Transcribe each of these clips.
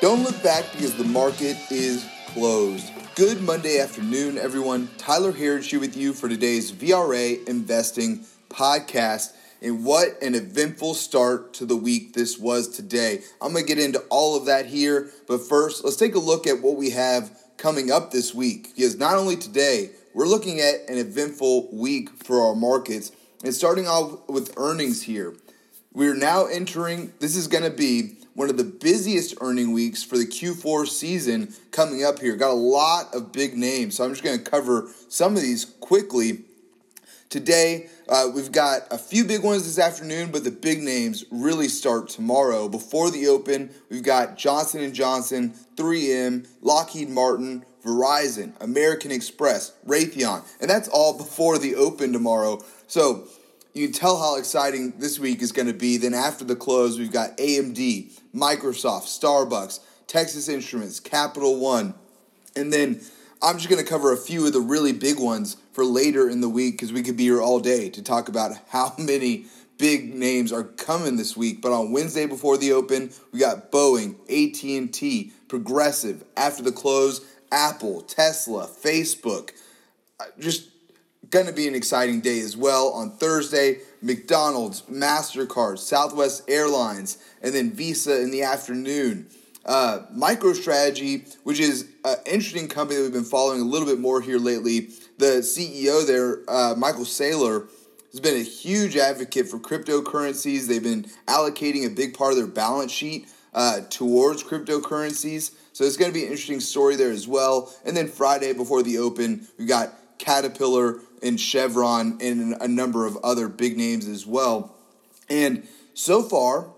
Don't look back because the market is closed. Good Monday afternoon, everyone. Tyler Harris here with you for today's VRA Investing podcast. And what an eventful start to the week this was today. I'm going to get into all of that here, but first, let's take a look at what we have coming up this week. Because not only today, we're looking at an eventful week for our markets. And starting off with earnings here, we're now entering, this is going to be one of the busiest earning weeks for the Q4 season coming up here. Got a lot of big names, so I'm just going to cover some of these quickly. Today, uh, we've got a few big ones this afternoon, but the big names really start tomorrow. Before the open, we've got Johnson & Johnson, 3M, Lockheed Martin, Verizon, American Express, Raytheon, and that's all before the open tomorrow. So you can tell how exciting this week is going to be. Then after the close, we've got AMD, Microsoft, Starbucks, Texas Instruments, Capital One, and then I'm just going to cover a few of the really big ones for later in the week because we could be here all day to talk about how many big names are coming this week. But on Wednesday before the open, we got Boeing, AT&T, Progressive. After the close, Apple, Tesla, Facebook. Uh, just going to be an exciting day as well. On Thursday, McDonald's, MasterCard, Southwest Airlines, and then Visa in the afternoon. Uh, MicroStrategy, which is an interesting company that we've been following a little bit more here lately. The CEO there, uh, Michael Saylor, has been a huge advocate for cryptocurrencies. They've been allocating a big part of their balance sheet uh, towards cryptocurrencies. So it's going to be an interesting story there as well. And then Friday before the open, we've got Caterpillar and Chevron and a number of other big names as well. And so far,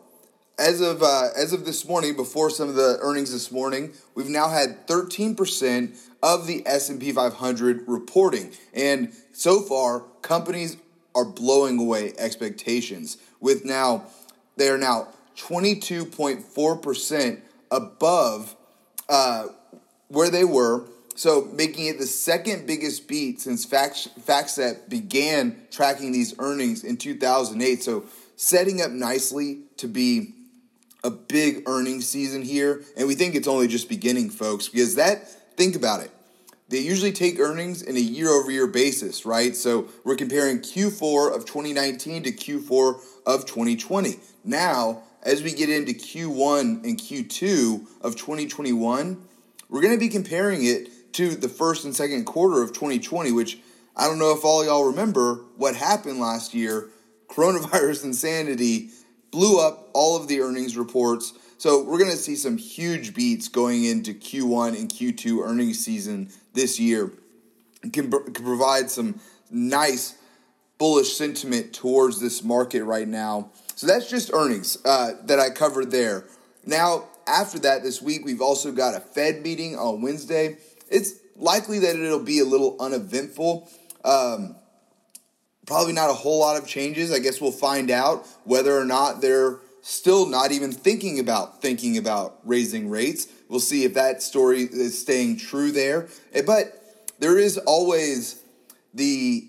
as of uh, as of this morning, before some of the earnings this morning, we've now had 13% of the S&P 500 reporting, and so far, companies are blowing away expectations. With now, they are now 22.4% above uh, where they were so making it the second biggest beat since FactSet began tracking these earnings in 2008. So setting up nicely to be a big earnings season here. And we think it's only just beginning, folks, because that, think about it. They usually take earnings in a year over year basis, right? So we're comparing Q4 of 2019 to Q4 of 2020. Now, as we get into Q1 and Q2 of 2021, we're going to be comparing it to the first and second quarter of 2020, which I don't know if all y'all remember what happened last year. Coronavirus insanity blew up all of the earnings reports. So we're going to see some huge beats going into Q1 and Q2 earnings season this year. It can, can provide some nice bullish sentiment towards this market right now. So that's just earnings uh, that I covered there. Now, after that, this week, we've also got a Fed meeting on Wednesday it's likely that it'll be a little uneventful. Um, probably not a whole lot of changes. I guess we'll find out whether or not they're still not even thinking about thinking about raising rates. We'll see if that story is staying true there. Eh, but there is always the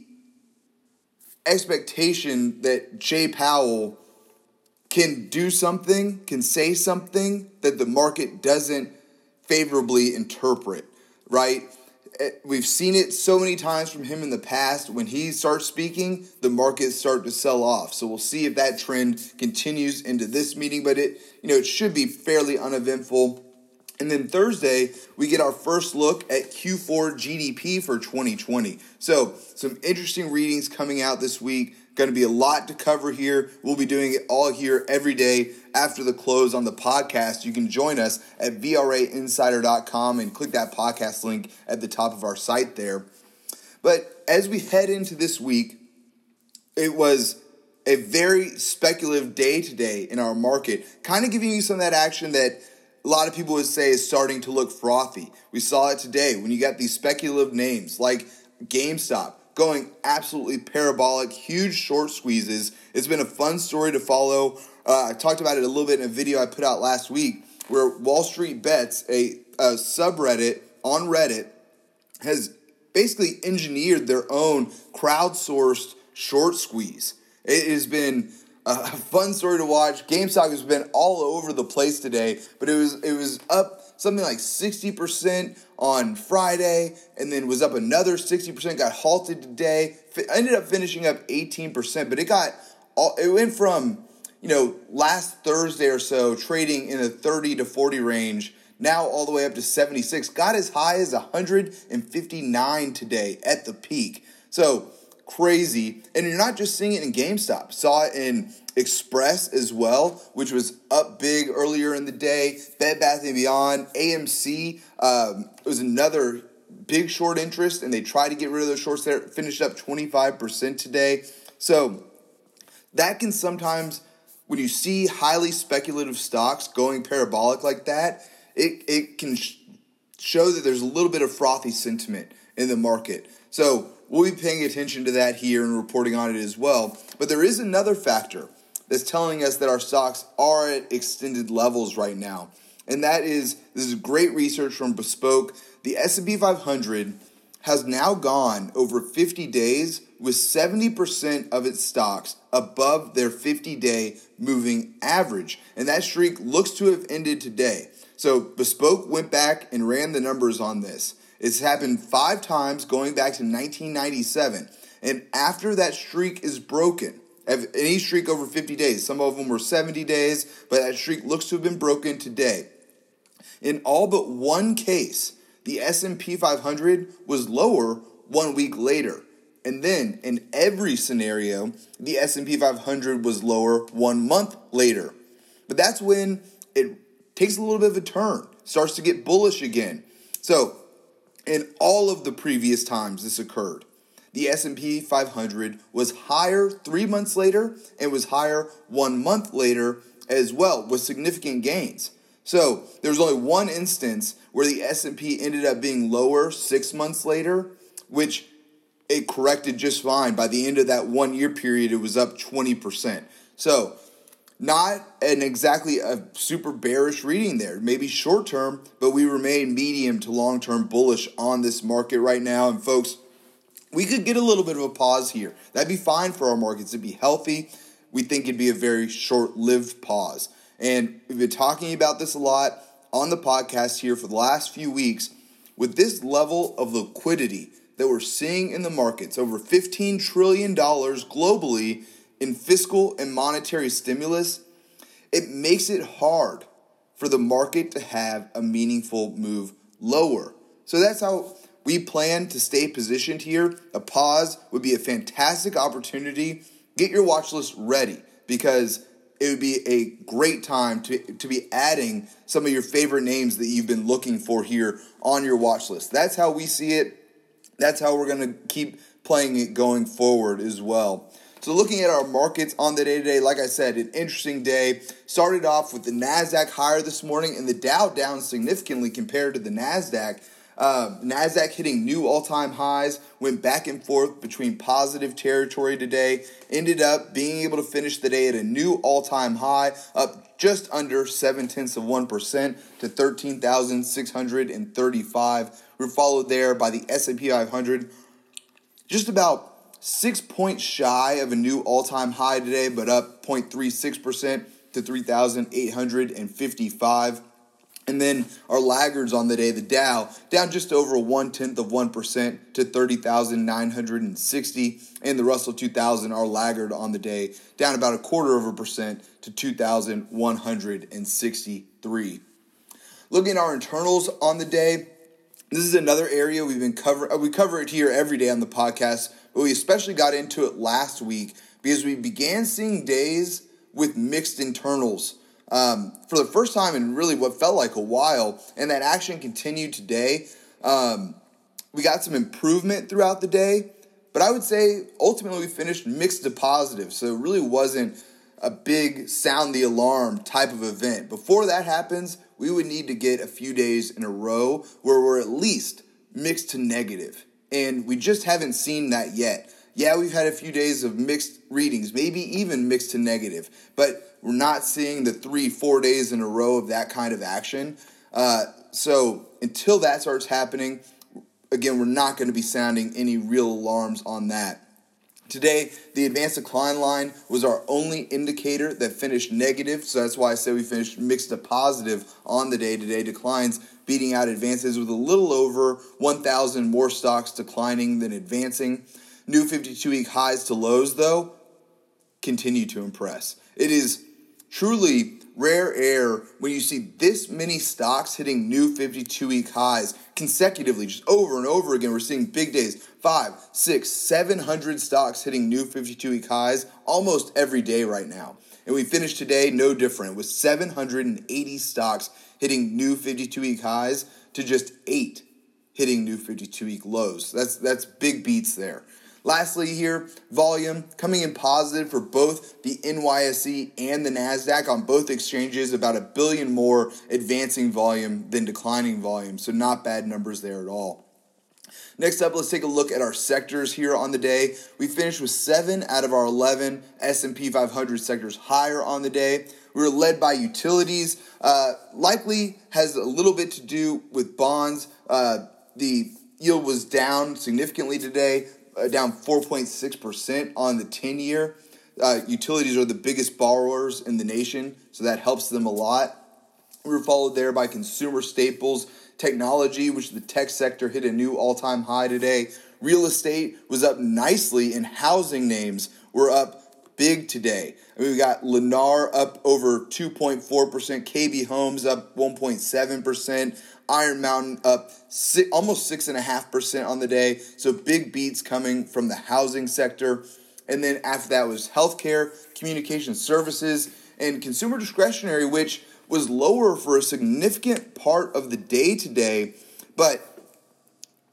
expectation that Jay Powell can do something, can say something that the market doesn't favorably interpret right? Eh, we've seen it so many times from him in the past. When he starts speaking, the markets start to sell off. So we'll see if that trend continues into this meeting, but it, you know, it should be fairly uneventful. And then Thursday, we get our first look at Q4 GDP for 2020. So, some interesting readings coming out this week. Going to be a lot to cover here. We'll be doing it all here every day after the close on the podcast. You can join us at VRAinsider.com and click that podcast link at the top of our site there. But as we head into this week, it was a very speculative day today in our market, kind of giving you some of that action that a lot of people would say is starting to look frothy. We saw it today when you got these speculative names like GameStop going absolutely parabolic, huge short squeezes. It's been a fun story to follow. Uh, I talked about it a little bit in a video I put out last week where Wall Street Bets, a, a subreddit on Reddit, has basically engineered their own crowdsourced short squeeze. It has been a fun story to watch. GameStop has been all over the place today, but it was it was up something like 60% on Friday and then was up another 60%, got halted today. ended up finishing up 18%, but it got all it went from, you know, last Thursday or so trading in a 30 to 40 range, now all the way up to 76. Got as high as 159 today at the peak. So, crazy. And you're not just seeing it in GameStop. Saw it in Express as well, which was up big earlier in the day. Bed Bath & Beyond, AMC um, was another big short interest, and they tried to get rid of those shorts there. Finished up 25% today. So that can sometimes, when you see highly speculative stocks going parabolic like that, it, it can sh- show that there's a little bit of frothy sentiment in the market. So we'll be paying attention to that here and reporting on it as well. But there is another factor that's telling us that our stocks are at extended levels right now. And that is this is great research from Bespoke. The S&P 500 has now gone over 50 days with 70% of its stocks above their 50-day moving average. And that streak looks to have ended today. So Bespoke went back and ran the numbers on this. It's happened 5 times going back to 1997. And after that streak is broken, any streak over 50 days. Some of them were 70 days, but that streak looks to have been broken today. In all but one case, the S&P 500 was lower 1 week later. And then in every scenario, the S&P 500 was lower 1 month later. But that's when it takes a little bit of a turn, starts to get bullish again. So, in all of the previous times this occurred, the S&P 500 was higher 3 months later and was higher 1 month later as well with significant gains. So, there's only one instance where the S&P ended up being lower 6 months later, which it corrected just fine. By the end of that 1 year period it was up 20%. So, not an exactly a super bearish reading there. Maybe short term, but we remain medium to long term bullish on this market right now. And folks, we could get a little bit of a pause here. That'd be fine for our markets. It'd be healthy. We think it'd be a very short lived pause. And we've been talking about this a lot on the podcast here for the last few weeks. With this level of liquidity that we're seeing in the markets, over $15 trillion globally in fiscal and monetary stimulus, it makes it hard for the market to have a meaningful move lower. So that's how we plan to stay positioned here. A pause would be a fantastic opportunity. Get your watch list ready because it would be a great time to, to be adding some of your favorite names that you've been looking for here on your watch list. That's how we see it. That's how we're going to keep playing it going forward as well. So, looking at our markets on the day today, like I said, an interesting day. Started off with the NASDAQ higher this morning and the Dow down significantly compared to the NASDAQ. Uh, NASDAQ hitting new all time highs, went back and forth between positive territory today, ended up being able to finish the day at a new all time high, up just under 7 tenths of 1% to 13,635. We're followed there by the S&P 500, just about six points shy of a new all time high today, but up 0.36% to 3,855. And then our laggards on the day, the Dow, down just over one tenth of 1% to 30,960. And the Russell 2000, our laggard on the day, down about a quarter of a percent to 2,163. Looking at our internals on the day, this is another area we've been covering. Uh, we cover it here every day on the podcast, but we especially got into it last week because we began seeing days with mixed internals um, for the first time in really what felt like a while, and that action continued today. Um, we got some improvement throughout the day, but I would say ultimately we finished mixed to positive, so it really wasn't a big sound the alarm type of event. Before that happens, we would need to get a few days in a row where we're at least mixed to negative, and we just haven't seen that yet. Yeah, we've had a few days of mixed readings, maybe even mixed to negative, but we're not seeing the three, four days in a row of that kind of action. Uh, so until that starts happening, again, we're not going to be sounding any real alarms on that. Today, the advanced decline line was our only indicator that finished negative, so that's why I say we finished mixed to positive on the day to day declines, beating out advances with a little over 1,000 more stocks declining than advancing. New 52 week highs to lows, though, continue to impress. It is truly rare air when you see this many stocks hitting new 52 week highs consecutively, just over and over again. We're seeing big days five, six, 700 stocks hitting new 52 week highs almost every day right now. And we finished today no different with 780 stocks hitting new 52 week highs to just eight hitting new 52 week lows. That's, that's big beats there. Lastly, here, volume coming in positive for both the NYSE and the NASDAQ on both exchanges, about a billion more advancing volume than declining volume. So, not bad numbers there at all. Next up, let's take a look at our sectors here on the day. We finished with seven out of our 11 S&P 500 sectors higher on the day. We were led by utilities. Uh, likely has a little bit to do with bonds. Uh, the yield was down significantly today down 4.6% on the 10 year. Uh, utilities are the biggest borrowers in the nation, so that helps them a lot. We were followed there by consumer staples, technology, which the tech sector hit a new all time high today. Real estate was up nicely, and housing names were up big today. I mean, we got Lennar up over 2.4%, KB Homes up 1.7%, Iron Mountain up six, almost 6.5% on the day. So big beats coming from the housing sector. And then after that was healthcare, communication services, and consumer discretionary, which was lower for a significant part of the day today. But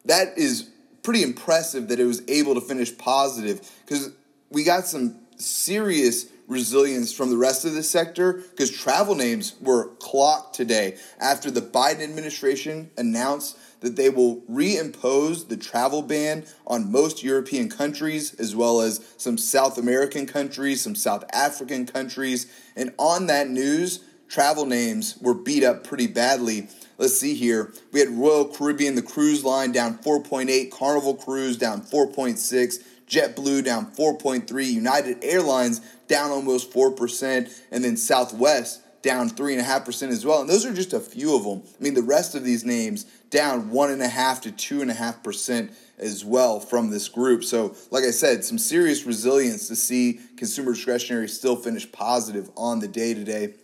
that is pretty impressive that it was able to finish positive because we got some serious resilience from the rest of the sector because travel names were clocked today after the Biden administration announced that they will reimpose the travel ban on most European countries as well as some South American countries, some South African countries. And on that news, travel names were beat up pretty badly. Let's see here. We had Royal Caribbean, the cruise line, down 4.8, Carnival Cruise down 4.6. JetBlue down 4.3, United Airlines down almost 4%, and then Southwest down 3.5% as well. And those are just a few of them. I mean, the rest of these names down 1.5 to 2.5% as well from this group. So, like I said, some serious resilience to see consumer discretionary still finish positive on the day today.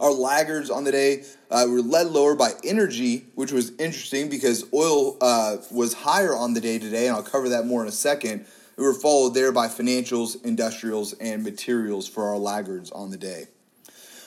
Our laggards on the day uh, were led lower by energy, which was interesting because oil uh, was higher on the day today, and I'll cover that more in a second. We were followed there by financials, industrials, and materials for our laggards on the day.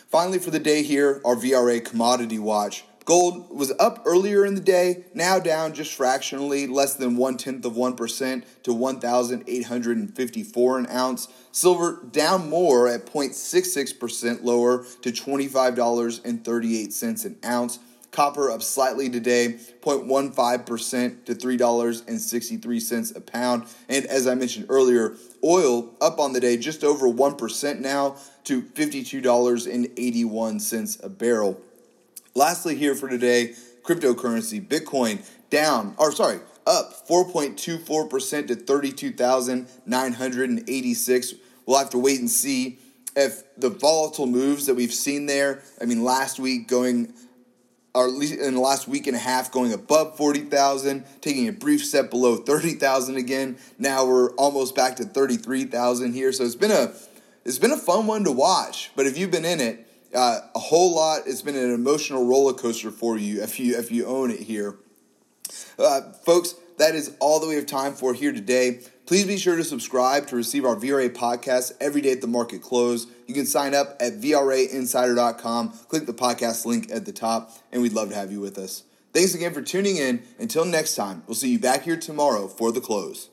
Finally, for the day here, our VRA commodity watch. Gold was up earlier in the day, now down just fractionally, less than one tenth of 1% to 1,854 an ounce. Silver down more at 0.66% lower to $25.38 an ounce. Copper up slightly today, 0.15% to $3.63 a pound. And as I mentioned earlier, oil up on the day just over 1% now to $52.81 a barrel. Lastly, here for today, cryptocurrency, Bitcoin down, or sorry, up 4.24% to 32,986. We'll have to wait and see if the volatile moves that we've seen there, I mean, last week going, or at least in the last week and a half, going above 40,000, taking a brief step below 30,000 again. Now we're almost back to 33,000 here. So it's been a, it's been a fun one to watch, but if you've been in it, uh, a whole lot. It's been an emotional roller coaster for you if you if you own it here, uh, folks. That is all that we have time for here today. Please be sure to subscribe to receive our VRA podcast every day at the market close. You can sign up at VRAinsider.com. Click the podcast link at the top, and we'd love to have you with us. Thanks again for tuning in. Until next time, we'll see you back here tomorrow for the close.